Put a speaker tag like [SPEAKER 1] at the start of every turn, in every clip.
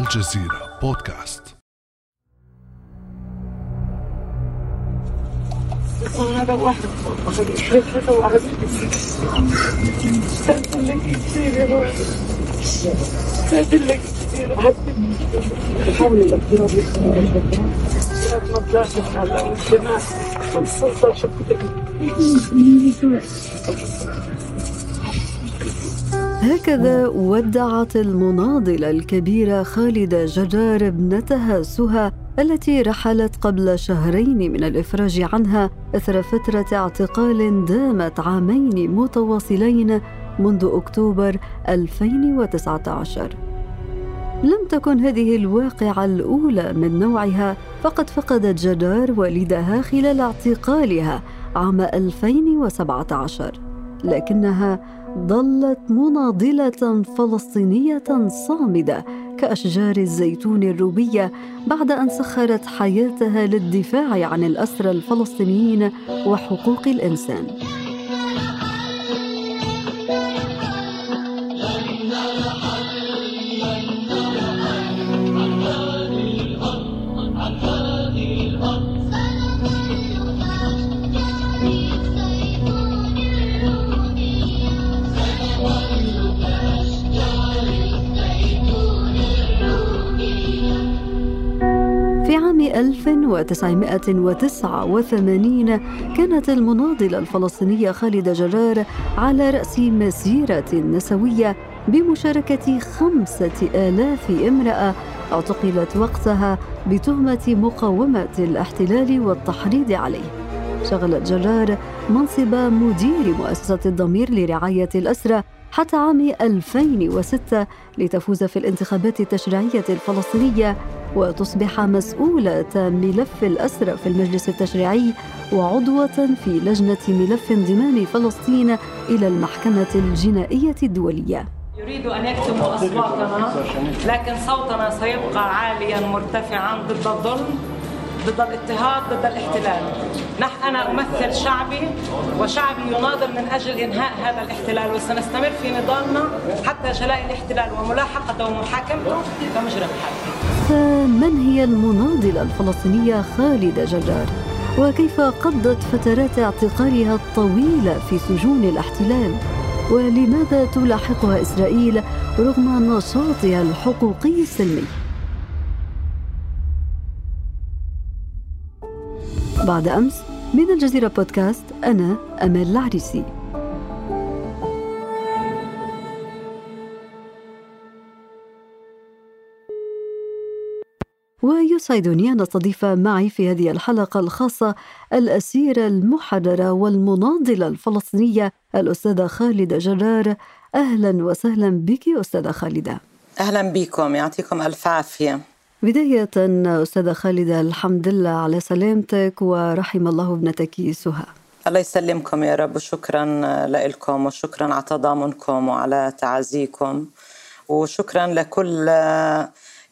[SPEAKER 1] الجزيرة بودكاست
[SPEAKER 2] هكذا ودعت المناضلة الكبيرة خالدة جرار ابنتها سهى التي رحلت قبل شهرين من الإفراج عنها إثر فترة اعتقال دامت عامين متواصلين منذ أكتوبر 2019 لم تكن هذه الواقعة الأولى من نوعها فقد فقدت جرار والدها خلال اعتقالها عام 2017 لكنها ظلت مناضلة فلسطينية صامدة كأشجار الزيتون الروبيه بعد أن سخرت حياتها للدفاع عن الأسرى الفلسطينيين وحقوق الإنسان. 1989 كانت المناضلة الفلسطينية خالدة جرار على رأس مسيرة نسوية بمشاركة خمسة آلاف امرأة اعتقلت وقتها بتهمة مقاومة الاحتلال والتحريض عليه. شغلت جرار منصب مدير مؤسسة الضمير لرعاية الأسرى حتى عام 2006 لتفوز في الانتخابات التشريعية الفلسطينية وتصبح مسؤولة ملف الأسرى في المجلس التشريعي وعضوة في لجنة ملف انضمام فلسطين إلى المحكمة الجنائية الدولية.
[SPEAKER 3] يريد أن يكتموا أصواتنا لكن صوتنا سيبقى عاليا مرتفعا ضد الظلم. ضد الاضطهاد ضد الاحتلال نحن أنا أمثل شعبي وشعبي يناضل من أجل إنهاء هذا الاحتلال وسنستمر في نضالنا حتى جلاء الاحتلال وملاحقته ومحاكمته كمجرم حربي
[SPEAKER 2] فمن هي المناضلة الفلسطينية خالدة جرار؟ وكيف قضت فترات اعتقالها الطويلة في سجون الاحتلال؟ ولماذا تلاحقها إسرائيل رغم نشاطها الحقوقي السلمي؟ بعد أمس من الجزيرة بودكاست أنا أمال العريسي. ويسعدني أن أستضيف معي في هذه الحلقة الخاصة الأسيرة المحررة والمناضلة الفلسطينية الأستاذة خالدة جرار. أهلا وسهلا بك أستاذة خالدة.
[SPEAKER 3] أهلا بكم يعطيكم ألف عافية.
[SPEAKER 2] بداية أستاذة خالدة الحمد لله على سلامتك ورحم الله ابنتك سهى
[SPEAKER 3] الله يسلمكم يا رب. وشكرا لكم وشكرا على تضامنكم وعلى تعازيكم وشكرا لكل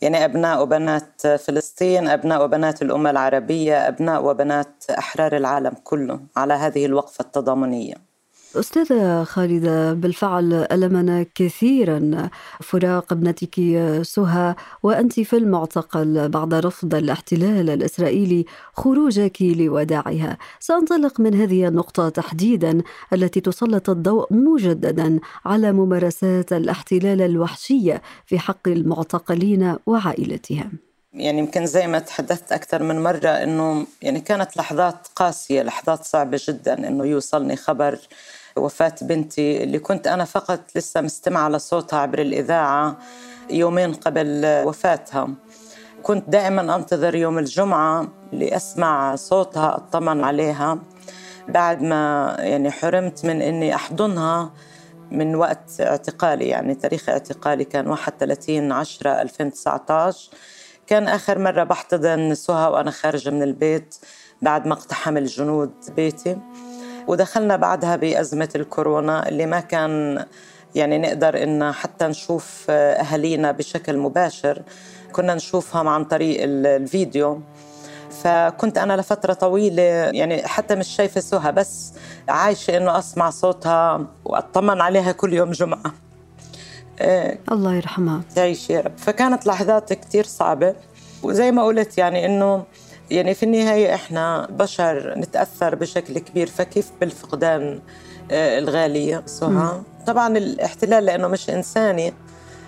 [SPEAKER 3] يعني أبناء وبنات فلسطين أبناء وبنات الأمة العربية أبناء وبنات أحرار العالم كله على هذه الوقفة التضامنية.
[SPEAKER 2] أستاذة خالدة بالفعل ألمنا كثيرا فراق ابنتك سهى وأنت في المعتقل بعد رفض الاحتلال الإسرائيلي خروجك لوداعها. سأنطلق من هذه النقطة تحديدا التي تسلط الضوء مجددا على ممارسات الاحتلال الوحشية في حق المعتقلين وعائلتهم
[SPEAKER 3] يعني يمكن زي ما تحدثت أكثر من مرة أنه يعني كانت لحظات قاسية لحظات صعبة جدا أنه يوصلني خبر وفاة بنتي اللي كنت أنا فقط لسه مستمعة لصوتها عبر الإذاعة يومين قبل وفاتها. كنت دائما أنتظر يوم الجمعة لأسمع صوتها أطمن عليها. بعد ما يعني حرمت من أني أحضنها من وقت اعتقالي يعني تاريخ اعتقالي كان 31 10 2019 كان آخر مرة بحتضن سهى وأنا خارجة من البيت بعد ما اقتحم الجنود بيتي. ودخلنا بعدها بأزمة الكورونا اللي ما كان يعني نقدر إن حتى نشوف أهالينا بشكل مباشر. كنا نشوفهم عن طريق الفيديو. فكنت أنا لفترة طويلة يعني حتى مش شايفة سهى بس عايشة إنه أسمع صوتها وأطمن عليها كل يوم جمعة.
[SPEAKER 2] إيه الله يرحمها.
[SPEAKER 3] تعيش يا رب. فكانت لحظات كتير صعبة. وزي ما قلت يعني إنه يعني في النهاية إحنا بشر نتأثر بشكل كبير فكيف بالفقدان آه، الغالية سهى طبعا الاحتلال لأنه مش إنساني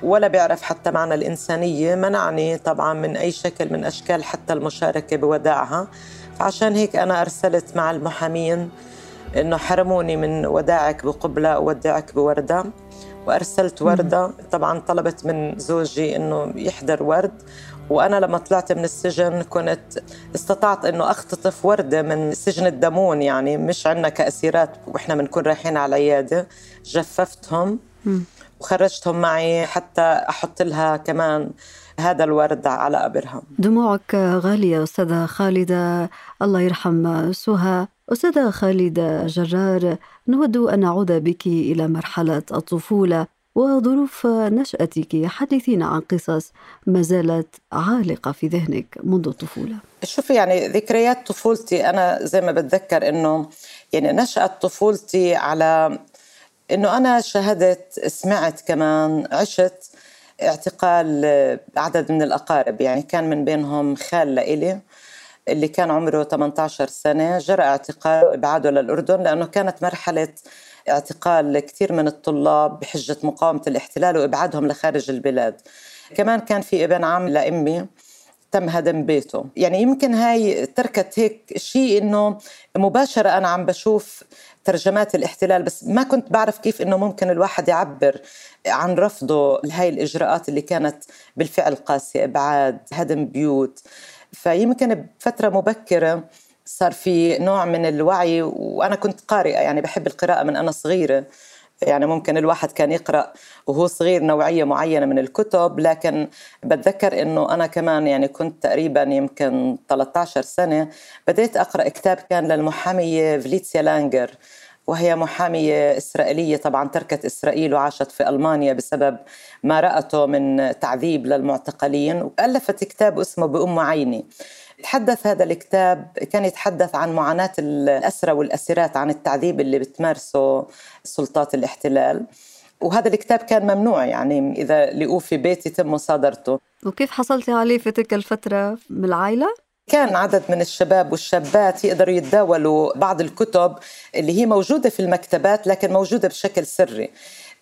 [SPEAKER 3] ولا بيعرف حتى معنى الإنسانية منعني طبعا من أي شكل من أشكال حتى المشاركة بوداعها فعشان هيك أنا أرسلت مع المحامين إنه حرموني من وداعك بقبلة أودعك بوردة. وأرسلت وردة. طبعا طلبت من زوجي إنه يحضر ورد. وأنا لما طلعت من السجن كنت استطعت إنه أختطف وردة من سجن الدمون يعني مش عنا كأسيرات وإحنا بنكون رايحين على العيادة جففتهم وخرجتهم معي حتى أحط لها كمان هذا الورد على قبرها.
[SPEAKER 2] دموعك غالية أستاذة خالدة. الله يرحم سهى أستاذة خالدة جرار نود أن نعود بك إلى مرحلة الطفولة وظروف نشأتك. حدثينا عن قصص ما زالت عالقة في ذهنك منذ الطفولة.
[SPEAKER 3] شوفي يعني ذكريات طفولتي أنا زي ما بتذكر أنه يعني نشأت طفولتي على أنه أنا شهدت سمعت كمان عشت اعتقال عدد من الأقارب. يعني كان من بينهم خال لإلي. اللي كان عمره 18 سنة جرى اعتقاله وإبعاده للأردن لأنه كانت مرحلة اعتقال كثير من الطلاب بحجة مقاومة الاحتلال وإبعادهم لخارج البلاد. كمان كان في ابن عم لأمي تم هدم بيته. يعني يمكن هاي تركت هيك شيء إنه مباشرة أنا عم بشوف ترجمات الاحتلال بس ما كنت بعرف كيف إنه ممكن الواحد يعبر عن رفضه لهي الإجراءات اللي كانت بالفعل قاسية إبعاد هدم بيوت. فيمكن بفترة مبكرة صار في نوع من الوعي وأنا كنت قارئة يعني بحب القراءة من أنا صغيرة. يعني ممكن الواحد كان يقرأ وهو صغير نوعية معينة من الكتب لكن بتذكر إنه أنا كمان يعني كنت تقريبا يمكن 13 سنة بديت أقرأ كتاب كان للمحامية فليتسيا لانجر. وهي محامية إسرائيلية. طبعا تركت إسرائيل وعاشت في ألمانيا بسبب ما رأته من تعذيب للمعتقلين. وألفت كتاب اسمه بأم عيني. تحدث هذا الكتاب كان يتحدث عن معاناة الأسرى والأسيرات عن التعذيب اللي بتمارسه سلطات الاحتلال. وهذا الكتاب كان ممنوع يعني إذا لقوه في بيت يتم مصادرته.
[SPEAKER 2] وكيف حصلتي عليه في تلك الفترة من العائلة؟
[SPEAKER 3] كان عدد من الشباب والشابات يقدروا يتداولوا بعض الكتب اللي هي موجودة في المكتبات لكن موجودة بشكل سري.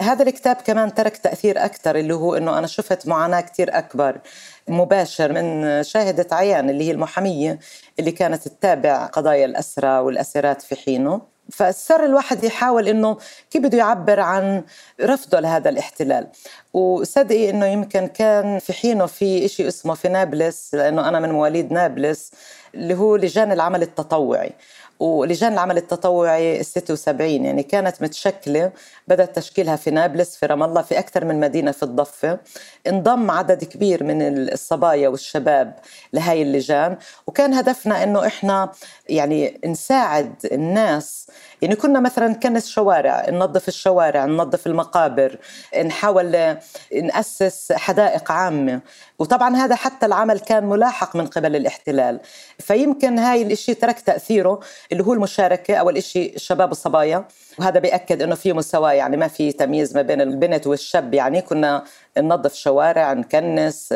[SPEAKER 3] هذا الكتاب كمان ترك تأثير أكثر اللي هو أنه أنا شفت معاناة كثير أكبر مباشر من شاهدة عيان اللي هي المحامية اللي كانت تتابع قضايا الأسرى والأسيرات في حينه. فصار الواحد يحاول إنه كيف بده يعبر عن رفضه لهذا الاحتلال. وصدقي إنه يمكن كان في حينه في شيء اسمه في نابلس لأنه أنا من مواليد نابلس اللي هو لجان العمل التطوعي. ولجان العمل التطوعي 76 يعني كانت متشكلة بدأت تشكيلها في نابلس في رام الله في أكثر من مدينة في الضفة. انضم عدد كبير من الصبايا والشباب لهاي اللجان. وكان هدفنا أنه إحنا يعني نساعد الناس. يعني كنا مثلا نكنس شوارع ننظف الشوارع ننظف المقابر نحاول نأسس حدائق عامة. وطبعا هذا حتى العمل كان ملاحق من قبل الاحتلال. فيمكن هاي الإشي ترك تأثيره. اللي هو المشاركة أول إشي الشباب والصبايا وهذا بيأكد أنه في مساواة يعني ما في تمييز ما بين البنت والشاب. يعني كنا ننظف شوارع نكنس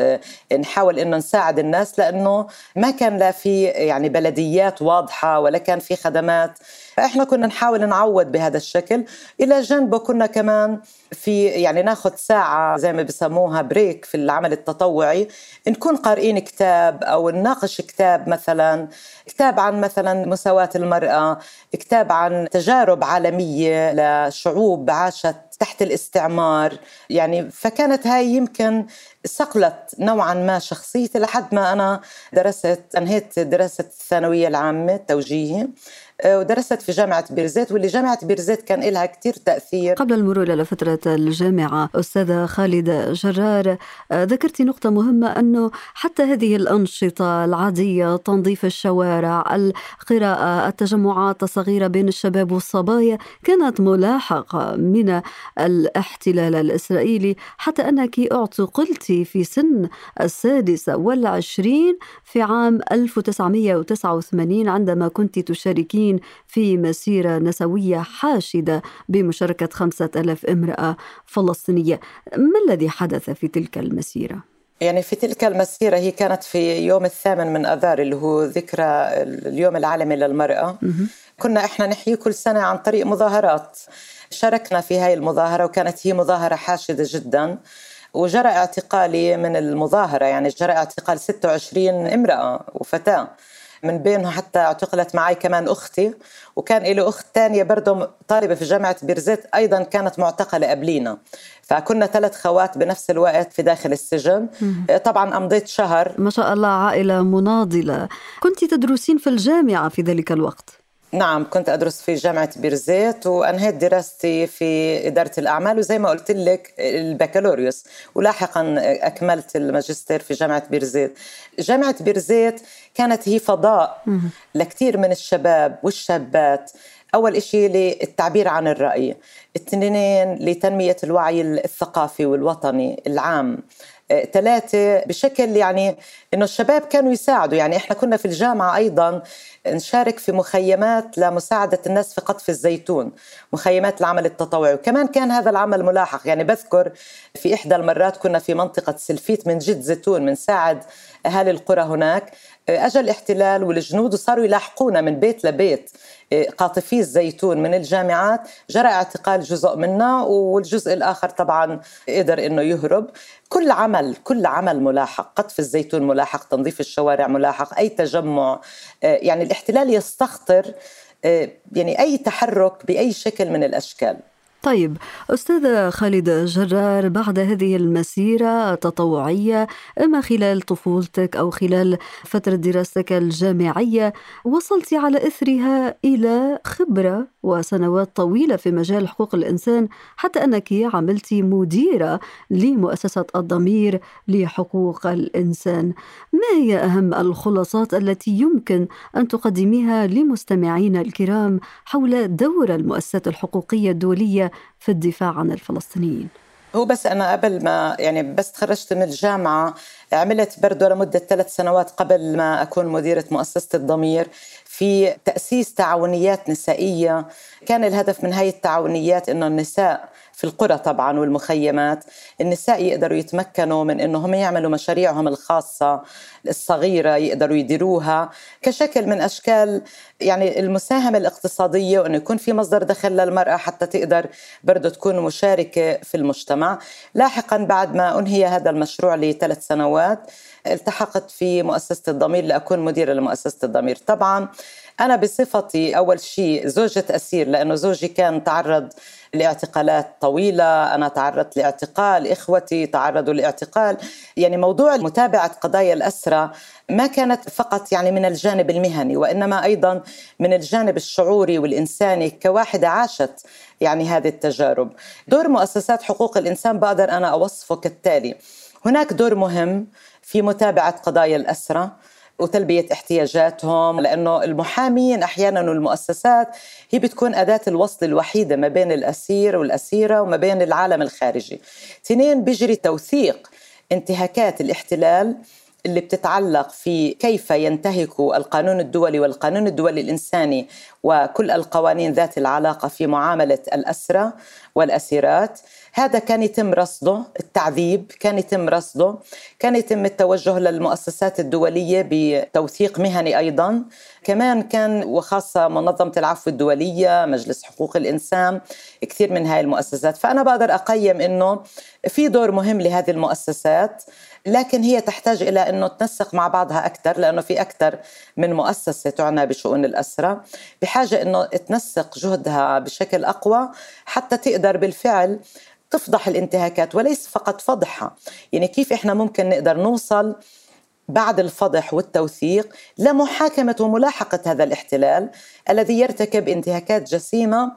[SPEAKER 3] نحاول إنه نساعد الناس لأنه ما كان لا في يعني بلديات واضحة ولا كان في خدمات. فإحنا كنا نحاول نعوض بهذا الشكل. إلى جنبه كنا كمان في يعني ناخذ ساعة زي ما بسموها بريك في العمل التطوعي. نكون قارئين كتاب أو نناقش كتاب مثلا كتاب عن مثلا مساواة المرأة كتاب عن تجارب عالمية لشعوب عاشت تحت الاستعمار. يعني فكانت هاي يمكن صقلت نوعا ما شخصيتي لحد ما أنا درست أنهيت دراسة الثانوية العامة توجيهي ودرست في جامعة بيرزيت واللي جامعة بيرزيت كان لها كتير تأثير.
[SPEAKER 2] قبل المرور إلى فترة الجامعة أستاذة خالدة جرار آه، ذكرت نقطة مهمة أنه حتى هذه الأنشطة العادية تنظيف الشوارع القراءة التجمعات الصغيرة بين الشباب والصبايا كانت ملاحقة من الاحتلال الإسرائيلي حتى أنك اعتقلت في سن السادسة والعشرين في عام 1989 عندما كنت تشاركين الفلسطينيين في مسيرة نسوية حاشدة بمشاركة خمسة ألاف امرأة فلسطينية. ما الذي حدث في تلك المسيرة؟
[SPEAKER 3] يعني في تلك المسيرة هي كانت في يوم الثامن من أذار اللي هو ذكرى اليوم العالمي للمرأة. كنا إحنا نحيي كل سنة عن طريق مظاهرات. شاركنا في هاي المظاهرة وكانت هي مظاهرة حاشدة جدا. وجرى اعتقالي من المظاهرة يعني جرى اعتقال 26 امرأة وفتاة. من بينهم حتى اعتقلت معي كمان أختي وكان لي أخت تانية برضه طالبة في جامعة بيرزيت أيضا كانت معتقلة قبلينا. فكنا ثلاث خوات بنفس الوقت في داخل السجن. طبعا أمضيت شهر.
[SPEAKER 2] ما شاء الله عائلة مناضلة. كنت تدرسين في الجامعة في ذلك الوقت.
[SPEAKER 3] نعم كنت أدرس في جامعة بيرزيت وأنهيت دراستي في إدارة الأعمال وزي ما قلت لك البكالوريوس. ولاحقا أكملت الماجستير في جامعة بيرزيت. جامعة بيرزيت كانت هي فضاء لكثير من الشباب والشابات. أول إشي للتعبير عن الرأي. اثنين لتنمية الوعي الثقافي والوطني العام. ثلاثة بشكل يعني إنه الشباب كانوا يساعدوا. يعني إحنا كنا في الجامعة أيضا نشارك في مخيمات لمساعدة الناس في قطف الزيتون مخيمات العمل التطوعي. وكمان كان هذا العمل ملاحق. يعني بذكر في إحدى المرات كنا في منطقة سلفيت من جد زيتون من ساعد أهالي القرى هناك. اجى الاحتلال والجنود وصاروا يلاحقونا من بيت لبيت. قاطفي الزيتون من الجامعات. جرى اعتقال جزء منا والجزء الآخر طبعا قدر إنه يهرب. كل عمل كل عمل ملاحق. قطف الزيتون ملاحق تنظيف الشوارع ملاحق أي تجمع. يعني الاحتلال يستخطر يعني أي تحرك بأي شكل من الأشكال.
[SPEAKER 2] طيب أستاذة خالدة جرار بعد هذه المسيرة التطوعية إما خلال طفولتك أو خلال فترة دراستك الجامعية وصلت على إثرها إلى خبرة وسنوات طويلة في مجال حقوق الإنسان حتى أنك عملت مديرة لمؤسسة الضمير لحقوق الإنسان. ما هي أهم الخلاصات التي يمكن أن تقدميها لمستمعينا الكرام حول دور المؤسسات الحقوقية الدولية في الدفاع عن الفلسطينيين؟
[SPEAKER 3] هو بس أنا قبل ما يعني بس تخرجت من الجامعة عملت برضه لمدة ثلاث سنوات قبل ما أكون مديرة مؤسسة الضمير. في تأسيس تعاونيات نسائية. كان الهدف من هاي التعاونيات أنه النساء في القرى طبعا والمخيمات النساء يقدروا يتمكنوا من إنهم يعملوا مشاريعهم الخاصة الصغيرة يقدروا يديروها. كشكل من أشكال يعني المساهمة الاقتصادية وإنه يكون في مصدر دخل للمرأة حتى تقدر برضه تكون مشاركة في المجتمع. لاحقا بعد ما أنهي هذا المشروع لثلاث سنوات التحقت في مؤسسة الضمير لأكون مديرة لمؤسسة الضمير. طبعا أنا بصفتي أول شيء زوجة أسير لأنه زوجي كان تعرض لاعتقالات طويلة أنا تعرضت لاعتقال إخوتي تعرضوا لاعتقال. يعني موضوع متابعة قضايا الأسرة ما كانت فقط يعني من الجانب المهني وإنما أيضا من الجانب الشعوري والإنساني كواحدة عاشت يعني هذه التجارب. دور مؤسسات حقوق الإنسان بقدر أنا أوصفه كالتالي. هناك دور مهم في متابعة قضايا الأسرة وتلبية احتياجاتهم لأنه المحامين أحيانا والمؤسسات هي بتكون أداة الوصل الوحيدة ما بين الأسير والأسيرة وما بين العالم الخارجي. اثنين بيجري توثيق انتهاكات الاحتلال اللي بتتعلق في كيف ينتهك القانون الدولي والقانون الدولي الإنساني وكل القوانين ذات العلاقة في معاملة الأسرة. والأسيرات. هذا كان يتم رصده التعذيب كان يتم رصده. كان يتم التوجه للمؤسسات الدولية بتوثيق مهني أيضا. كمان كان وخاصة منظمة العفو الدولية مجلس حقوق الإنسان كثير من هاي المؤسسات. فأنا بقدر أقيم أنه في دور مهم لهذه المؤسسات لكن هي تحتاج إلى أنه تنسق مع بعضها أكثر لأنه في أكثر من مؤسسة تعنى بشؤون الأسرة. بحاجة أنه تنسق جهدها بشكل أقوى حتى تقدر بالفعل تفضح الانتهاكات وليس فقط فضحها. يعني كيف إحنا ممكن نقدر نوصل بعد الفضح والتوثيق لمحاكمة وملاحقة هذا الاحتلال الذي يرتكب انتهاكات جسيمة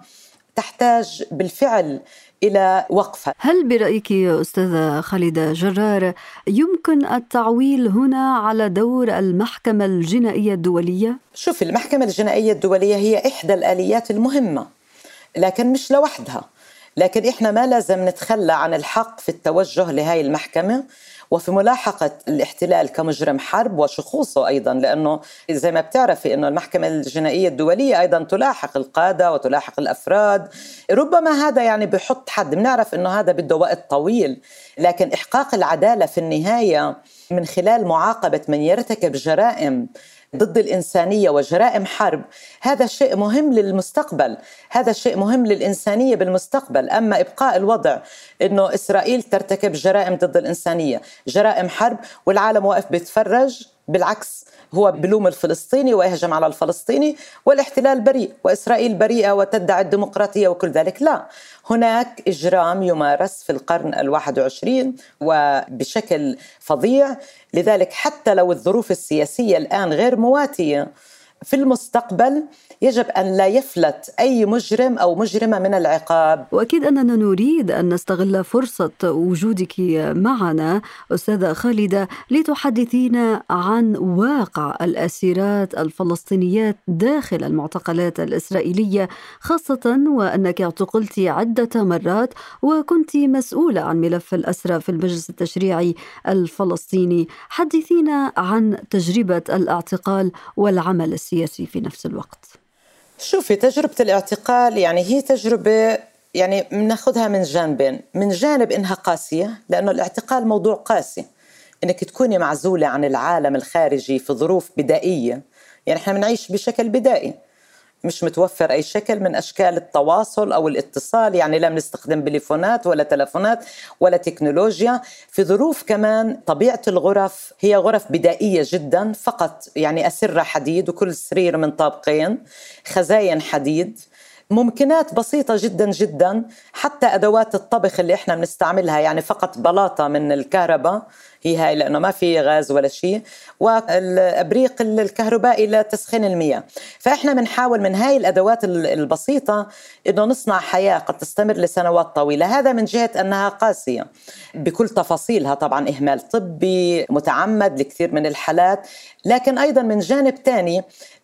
[SPEAKER 3] تحتاج بالفعل إلى وقفة
[SPEAKER 2] هل برأيك أستاذة خالدة جرار يمكن التعويل هنا على دور المحكمة الجنائية الدولية؟
[SPEAKER 3] شوف المحكمة الجنائية الدولية هي إحدى الآليات المهمة لكن مش لوحدها. لكن إحنا ما لازم نتخلى عن الحق في التوجه لهذه المحكمة وفي ملاحقة الاحتلال كمجرم حرب وشخوصه أيضا لأنه زي ما بتعرفي أنه المحكمة الجنائية الدولية أيضا تلاحق القادة وتلاحق الأفراد. ربما هذا يعني بحط حد بنعرف أنه هذا بده وقت طويل لكن إحقاق العدالة في النهاية من خلال معاقبة من يرتكب جرائم ضد الإنسانية وجرائم حرب. هذا شيء مهم للمستقبل. هذا شيء مهم للإنسانية بالمستقبل. أما إبقاء الوضع أنه إسرائيل ترتكب جرائم ضد الإنسانية جرائم حرب والعالم واقف بيتفرج بالعكس هو بلوم الفلسطيني ويهجم على الفلسطيني والاحتلال بريء وإسرائيل بريئة وتدعي الديمقراطية وكل ذلك. لا هناك إجرام يمارس في القرن الواحد وعشرين وبشكل فظيع. لذلك حتى لو الظروف السياسية الآن غير مواتية في المستقبل يجب أن لا يفلت أي مجرم أو مجرمة من العقاب.
[SPEAKER 2] وأكيد أننا نريد أن نستغل فرصة وجودك معنا أستاذة خالدة لتحدثينا عن واقع الأسيرات الفلسطينيات داخل المعتقلات الإسرائيلية خاصة وأنك اعتقلت عدة مرات وكنت مسؤولة عن ملف الأسرى في المجلس التشريعي الفلسطيني. حدثينا عن تجربة الاعتقال والعمل السياسي. في نفس الوقت.
[SPEAKER 3] شوفي تجربة الاعتقال يعني هي تجربة يعني بناخذها من جانبين. من جانب إنها قاسية لأنه الاعتقال موضوع قاسي. إنك تكوني معزولة عن العالم الخارجي في ظروف بدائية. يعني إحنا بنعيش بشكل بدائي. مش متوفر أي شكل من أشكال التواصل أو الاتصال يعني لا بنستخدم بليفونات ولا تلفونات ولا تكنولوجيا. في ظروف كمان طبيعة الغرف هي غرف بدائية جدا فقط يعني أسرة حديد وكل سرير من طابقين خزاين حديد ممكنات بسيطة جدا جدا حتى أدوات الطبخ اللي إحنا بنستعملها يعني فقط بلاطة من الكهرباء. هي هاي لأنه ما في غاز ولا شيء. والأبريق الكهربائي لتسخين المياه. فإحنا بنحاول من هاي الأدوات البسيطة إنه نصنع حياة قد تستمر لسنوات طويلة. هذا من جهة أنها قاسية بكل تفاصيلها. طبعا إهمال طبي متعمد لكثير من الحالات. لكن أيضا من جانب ثاني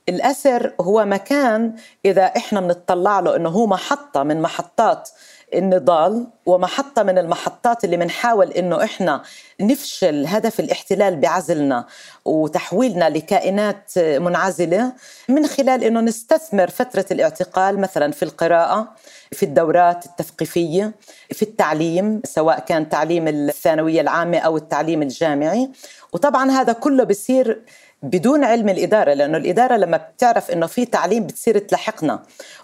[SPEAKER 3] الأسر هو مكان إذا إحنا بنطلع له إنه هو محطة من محطات النضال ومحطة من المحطات اللي بنحاول إنه إحنا نفشل هدف الاحتلال بعزلنا وتحويلنا لكائنات منعزلة من خلال إنه نستثمر فترة الاعتقال مثلا في القراءة في الدورات التثقيفية في التعليم سواء كان تعليم الثانوية العامة أو التعليم الجامعي. وطبعا هذا كله بصير بدون علم الإدارة لأنه الإدارة لما بتعرف إنه في تعليم بتصير تلحقنا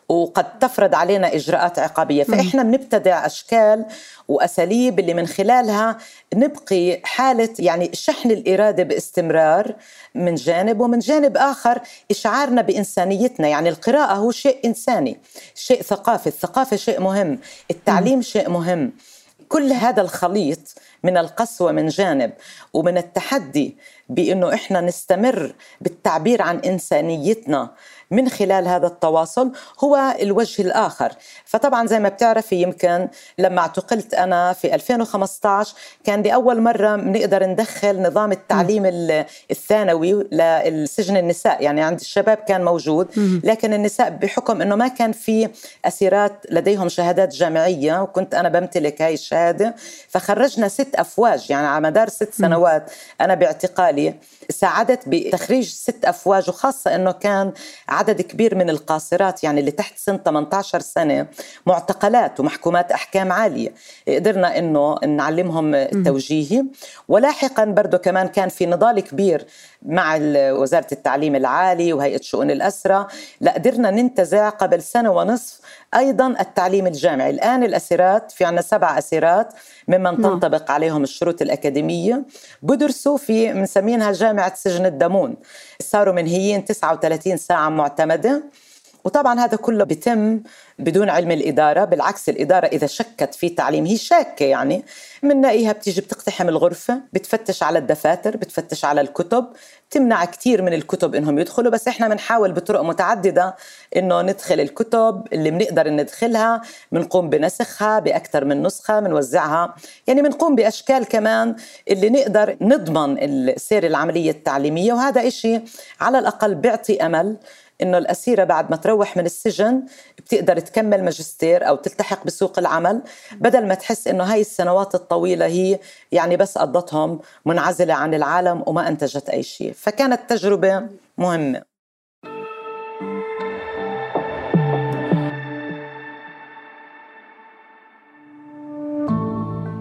[SPEAKER 3] وقد تفرض علينا إجراءات عقابية. فإحنا بنبتدع أشكال وأساليب اللي من خلالها نبقي حالة يعني شحن الإرادة باستمرار من جانب ومن جانب آخر إشعارنا بإنسانيتنا. يعني القراءة هو شيء إنساني شيء ثقافي الثقافة شيء مهم التعليم شيء مهم. كل هذا الخليط من القسوة من جانب ومن التحدي بأنه إحنا نستمر بالتعبير عن إنسانيتنا. من خلال هذا التواصل هو الوجه الآخر. فطبعا زي ما بتعرفي يمكن لما اعتقلت أنا في 2015 كان لأول مرة بنقدر ندخل نظام التعليم الثانوي للسجن النساء. يعني عند الشباب كان موجود لكن النساء بحكم أنه ما كان في أسيرات لديهم شهادات جامعية وكنت أنا بمتلك هاي الشهادة فخرجنا ست أفواج. يعني على مدار ست سنوات أنا باعتقالي ساعدت بتخريج ست أفواج وخاصة أنه كان عدد كبير من القاصرات يعني اللي تحت سن 18 سنة معتقلات ومحكومات أحكام عالية. قدرنا أنه نعلمهم التوجيهي ولاحقا برضه كمان كان في نضال كبير مع وزارة التعليم العالي وهيئة شؤون الأسرة. لقدرنا ننتزع قبل سنة ونصف أيضا التعليم الجامعي. الآن الأسيرات في عنا سبع أسيرات ممن نعم. تنطبق عليهم الشروط الأكاديمية. بدرسوا في بنسمينها جامعة سجن الدمون. صاروا منهيين 39 ساعة معتمدة. وطبعا هذا كله بيتم بدون علم الإدارة بالعكس الإدارة إذا شكت في تعليم هي شاكة يعني بنلاقيها بتيجي بتقتحم الغرفة بتفتش على الدفاتر بتفتش على الكتب تمنع كثير من الكتب إنهم يدخلوا بس إحنا بنحاول بطرق متعددة إنه ندخل الكتب اللي بنقدر ندخلها بنقوم بنسخها باكثر من نسخة بنوزعها يعني بنقوم بأشكال كمان اللي نقدر نضمن سير العملية التعليمية وهذا إشي على الأقل بيعطي أمل إنه الأسيرة بعد ما تروح من السجن بتقدر تكمل ماجستير أو تلتحق بسوق العمل بدل ما تحس إنه هاي السنوات الطويلة هي يعني بس قضتهم منعزلة عن العالم وما أنتجت أي شيء. فكانت تجربة مهمة.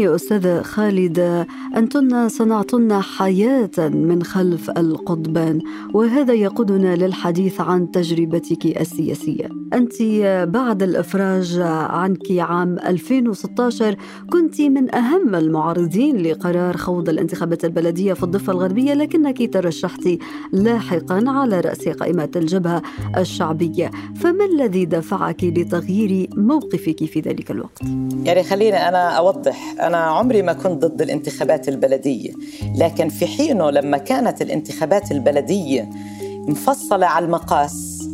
[SPEAKER 2] يا أستاذة خالدة أنتن صنعتن حياة من خلف القضبان وهذا يقودنا للحديث عن تجربتك السياسية. أنت بعد الإفراج عنك عام 2016 كنت من أهم المعارضين لقرار خوض الانتخابات البلدية في الضفة الغربية لكنك ترشحت لاحقا على رأس قائمة الجبهة الشعبية. فما الذي دفعك لتغيير موقفك في ذلك الوقت؟
[SPEAKER 3] يعني خليني أنا أوضح. أنا عمري ما كنت ضد الانتخابات البلدية لكن في حينه لما كانت الانتخابات البلدية مفصلة على المقاس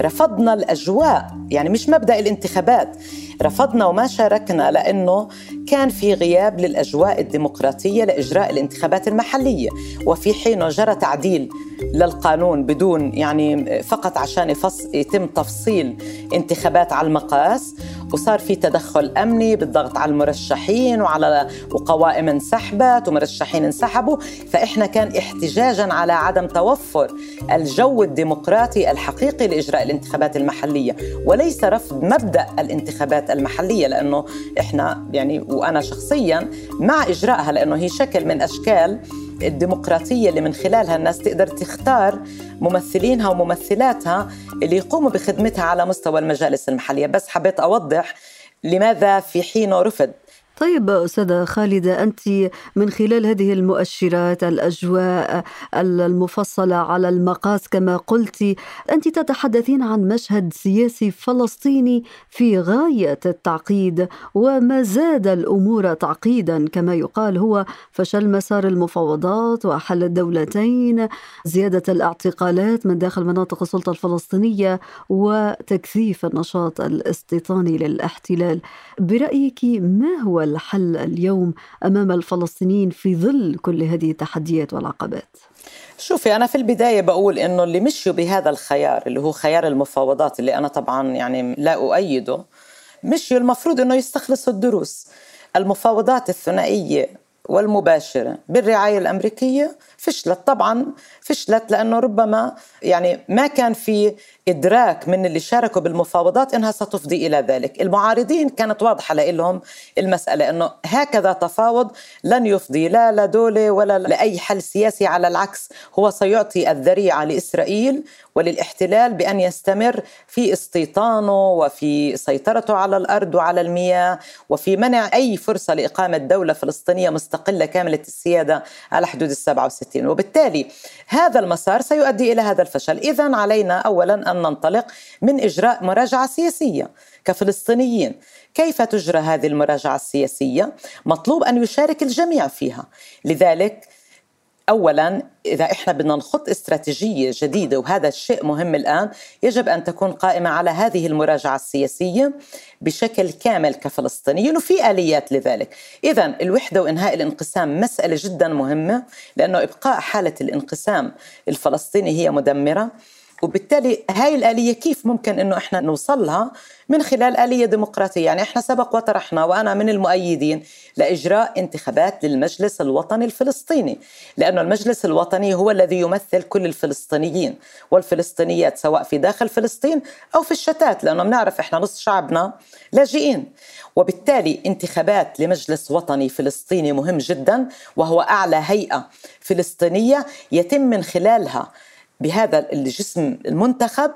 [SPEAKER 3] رفضنا الأجواء يعني مش مبدأ الانتخابات رفضنا وما شاركنا لأنه كان في غياب للأجواء الديمقراطية لإجراء الانتخابات المحلية. وفي حينه جرى تعديل للقانون بدون يعني فقط عشان يتم تفصيل انتخابات على المقاس وصار في تدخل أمني بالضغط على المرشحين وعلى وقوائم انسحبت ومرشحين انسحبوا. فإحنا كان احتجاجا على عدم توفر الجو الديمقراطي الحقيقي لإجراء الانتخابات المحلية. وليس رفض مبدأ الانتخابات المحلية لأنه إحنا يعني وأنا شخصيا مع إجرائها لأنه هي شكل من أشكال الديمقراطية اللي من خلالها الناس تقدر تختار ممثلينها وممثلاتها اللي يقوموا بخدمتها على مستوى المجالس المحلية. بس حبيت أوضح لماذا في حينه رفض
[SPEAKER 2] طيب أستاذة خالدة أنت من خلال هذه المؤشرات الأجواء المفصلة على المقاس كما قلت أنت تتحدثين عن مشهد سياسي فلسطيني في غاية التعقيد وما زاد الأمور تعقيدا كما يقال هو فشل مسار المفاوضات وحل الدولتين زيادة الاعتقالات من داخل مناطق السلطة الفلسطينية وتكثيف النشاط الاستيطاني للاحتلال. برأيك ما هو الحل اليوم أمام الفلسطينيين في ظل كل هذه التحديات والعقبات؟
[SPEAKER 3] شوفي أنا في البداية بقول إنه اللي مشوا بهذا الخيار اللي هو خيار المفاوضات اللي أنا طبعا يعني لا أؤيده مشوا المفروض إنه يستخلصوا الدروس المفاوضات الثنائية والمباشرة بالرعاية الأمريكية فشلت طبعا فشلت لأنه ربما يعني ما كان في إدراك من اللي شاركوا بالمفاوضات إنها ستفضي إلى ذلك، المعارضين كانت واضحة لهم المسألة إنه هكذا تفاوض لن يفضي لا لدولة ولا لأي حل سياسي على العكس هو سيعطي الذريعة لإسرائيل وللاحتلال بأن يستمر في استيطانه وفي سيطرته على الأرض وعلى المياه وفي منع أي فرصة لإقامة دولة فلسطينية مستقلة كاملة السيادة على حدود ال 67 وبالتالي هذا المسار سيؤدي إلى هذا الفشل، اذا علينا اولا أن ننطلق من إجراء مراجعة سياسية كفلسطينيين. كيف تجرى هذه المراجعة السياسية؟ مطلوب أن يشارك الجميع فيها، لذلك اولا إذا إحنا بدنا نخط استراتيجية جديدة وهذا الشيء مهم الآن يجب أن تكون قائمة على هذه المراجعة السياسية بشكل كامل كفلسطينيين وفي آليات لذلك. اذا الوحدة وإنهاء الانقسام مسألة جدا مهمة لأنه إبقاء حالة الانقسام الفلسطيني هي مدمرة. وبالتالي هاي الآلية كيف ممكن أنه إحنا نوصلها من خلال آلية ديمقراطية؟ يعني إحنا سبق وطرحنا وأنا من المؤيدين لإجراء انتخابات للمجلس الوطني الفلسطيني لأنه المجلس الوطني هو الذي يمثل كل الفلسطينيين والفلسطينيات سواء في داخل فلسطين أو في الشتات لأنه بنعرف إحنا نص شعبنا لاجئين. وبالتالي انتخابات لمجلس وطني فلسطيني مهم جدا وهو أعلى هيئة فلسطينية يتم من خلالها بهذا الجسم المنتخب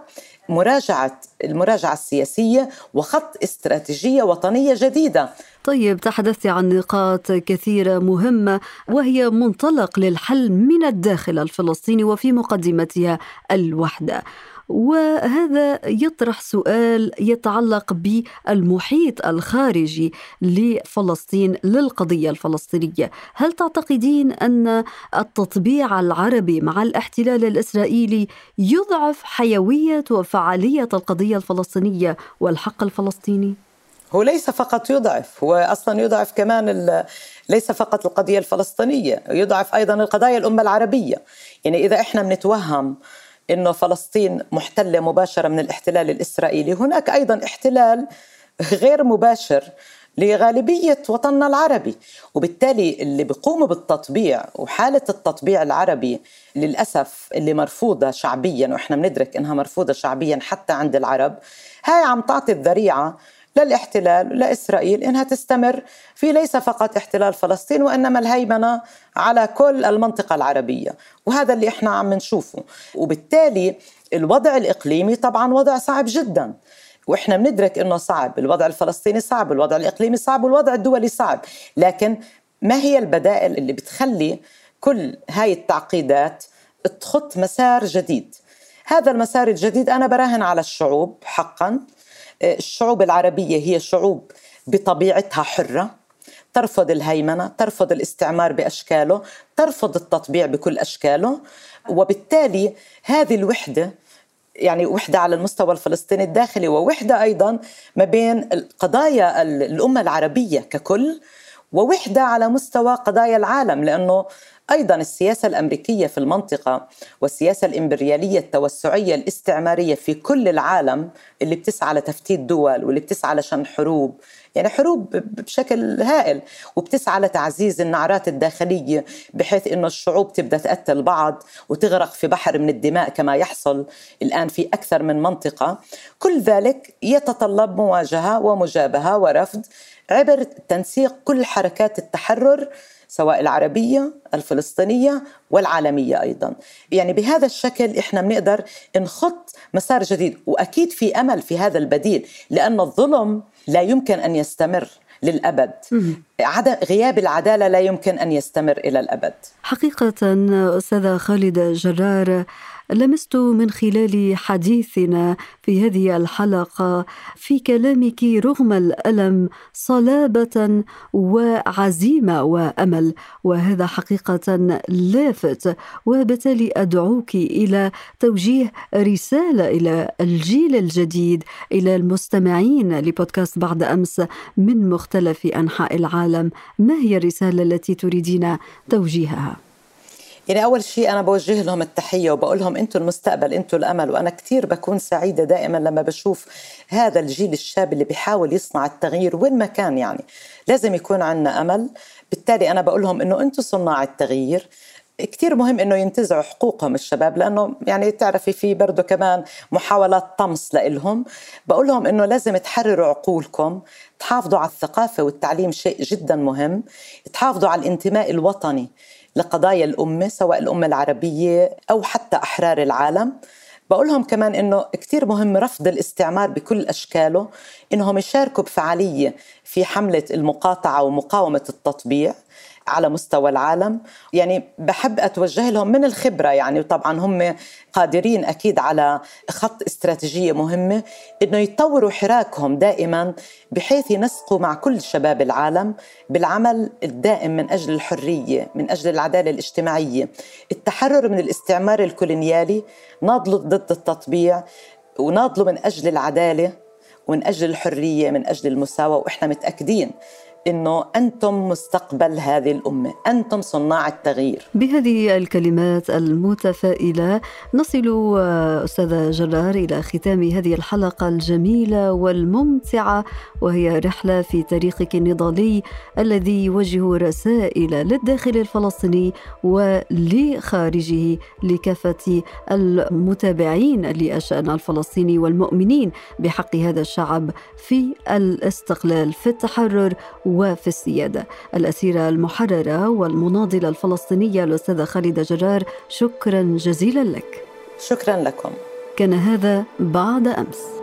[SPEAKER 3] مراجعة المراجعة السياسية وخط استراتيجية وطنية جديدة.
[SPEAKER 2] طيب تحدثت عن نقاط كثيرة مهمة وهي منطلق للحل من الداخل الفلسطيني وفي مقدمتها الوحدة. وهذا يطرح سؤال يتعلق بالمحيط الخارجي لفلسطين للقضية الفلسطينية، هل تعتقدين أن التطبيع العربي مع الاحتلال الإسرائيلي يضعف حيوية وفعالية القضية الفلسطينية والحق الفلسطيني؟
[SPEAKER 3] هو ليس فقط يضعف هو أصلا يضعف كمان ليس فقط القضية الفلسطينية يضعف أيضا القضايا الأمة العربية يعني إذا إحنا بنتوهم إنه فلسطين محتلة مباشرة من الاحتلال الإسرائيلي. هناك أيضا احتلال غير مباشر لغالبية وطننا العربي وبالتالي اللي بيقوموا بالتطبيع وحالة التطبيع العربي للأسف اللي مرفوضة شعبيا وإحنا بندرك إنها مرفوضة شعبيا حتى عند العرب هاي عم تعطي الذريعة للاحتلال لإسرائيل إنها تستمر في ليس فقط احتلال فلسطين وإنما الهيمنة على كل المنطقة العربية. وهذا اللي إحنا عم نشوفه. وبالتالي الوضع الإقليمي طبعا وضع صعب جدا. وإحنا بندرك إنه صعب الوضع الفلسطيني صعب الوضع الإقليمي صعب والوضع الدولي صعب. لكن ما هي البدائل اللي بتخلي كل هاي التعقيدات تخط مسار جديد؟ هذا المسار الجديد أنا براهن على الشعوب حقا. الشعوب العربية هي شعوب بطبيعتها حرة ترفض الهيمنة ترفض الاستعمار بأشكاله ترفض التطبيع بكل أشكاله. وبالتالي هذه الوحدة يعني وحدة على المستوى الفلسطيني الداخلي ووحدة أيضا ما بين قضايا الأمة العربية ككل ووحدة على مستوى قضايا العالم لأنه أيضا السياسة الأمريكية في المنطقة والسياسة الإمبريالية التوسعية الاستعمارية في كل العالم اللي بتسعى لتفتيت دول واللي بتسعى لشن حروب يعني حروب بشكل هائل وبتسعى لتعزيز النعرات الداخلية بحيث إنه الشعوب تبدأ تقتل بعض وتغرق في بحر من الدماء كما يحصل الآن في أكثر من منطقة. كل ذلك يتطلب مواجهة ومجابهة ورفض عبر تنسيق كل حركات التحرر سواء العربية الفلسطينية والعالمية أيضا. يعني بهذا الشكل إحنا بنقدر نخط مسار جديد وأكيد في أمل في هذا البديل لأن الظلم لا يمكن أن يستمر للأبد. عدم غياب العدالة لا يمكن أن يستمر إلى الأبد.
[SPEAKER 2] حقيقة أستاذة خالدة جرار لمست من خلال حديثنا في هذه الحلقة في كلامك رغم الألم صلابة وعزيمة وأمل وهذا حقيقة لافت وبالتالي أدعوك إلى توجيه رسالة إلى الجيل الجديد إلى المستمعين لبودكاست بعد أمس من مختلف أنحاء العالم. ما هي الرسالة التي تريدين توجيهها؟
[SPEAKER 3] يعني أول شيء أنا بوجه لهم التحية وبقول لهم أنتم المستقبل أنتم الأمل وأنا كثير بكون سعيدة دائما لما بشوف هذا الجيل الشاب اللي بيحاول يصنع التغيير وين ما كان يعني. لازم يكون عندنا أمل. بالتالي أنا بقول لهم أنه أنتم صناع التغيير. كثير مهم إنه ينتزعوا حقوقهم الشباب لأنه يعني تعرفي في برضه كمان محاولات طمس لإلهم. بقول لهم إنه لازم تحرروا عقولكم تحافظوا على الثقافة والتعليم شيء جدا مهم. تحافظوا على الانتماء الوطني. لقضايا الأمة سواء الأمة العربية أو حتى أحرار العالم. بقولهم كمان إنه كثير مهم رفض الاستعمار بكل أشكاله إنهم يشاركوا بفعالية في حملة المقاطعة ومقاومة التطبيع. على مستوى العالم. يعني بحب أتوجه لهم من الخبرة يعني. وطبعا هم قادرين أكيد على خط استراتيجية مهمة أنه يطوروا حراكهم دائما بحيث ينسقوا مع كل شباب العالم بالعمل الدائم من أجل الحرية من أجل العدالة الاجتماعية. التحرر من الاستعمار الكولونيالي ناضلوا ضد التطبيع وناضلوا من أجل العدالة ومن أجل الحرية من أجل المساواة. وإحنا متأكدين إنه أنتم مستقبل هذه الأمة، أنتم صناع التغيير.
[SPEAKER 2] بهذه الكلمات المتفائلة نصل أستاذة جرار إلى ختام هذه الحلقة الجميلة والممتعة وهي رحلة في تاريخك النضالي الذي يوجه رسائل للداخل الفلسطيني ولخارجه لكافة المتابعين للشأن الفلسطيني والمؤمنين بحق هذا الشعب في الاستقلال في التحرر وفي السيادة. الأسيرة المحررة والمناضلة الفلسطينية الأستاذة خالدة جرار شكرا جزيلا لك.
[SPEAKER 3] شكرا لكم.
[SPEAKER 2] كان هذا بعد أمس.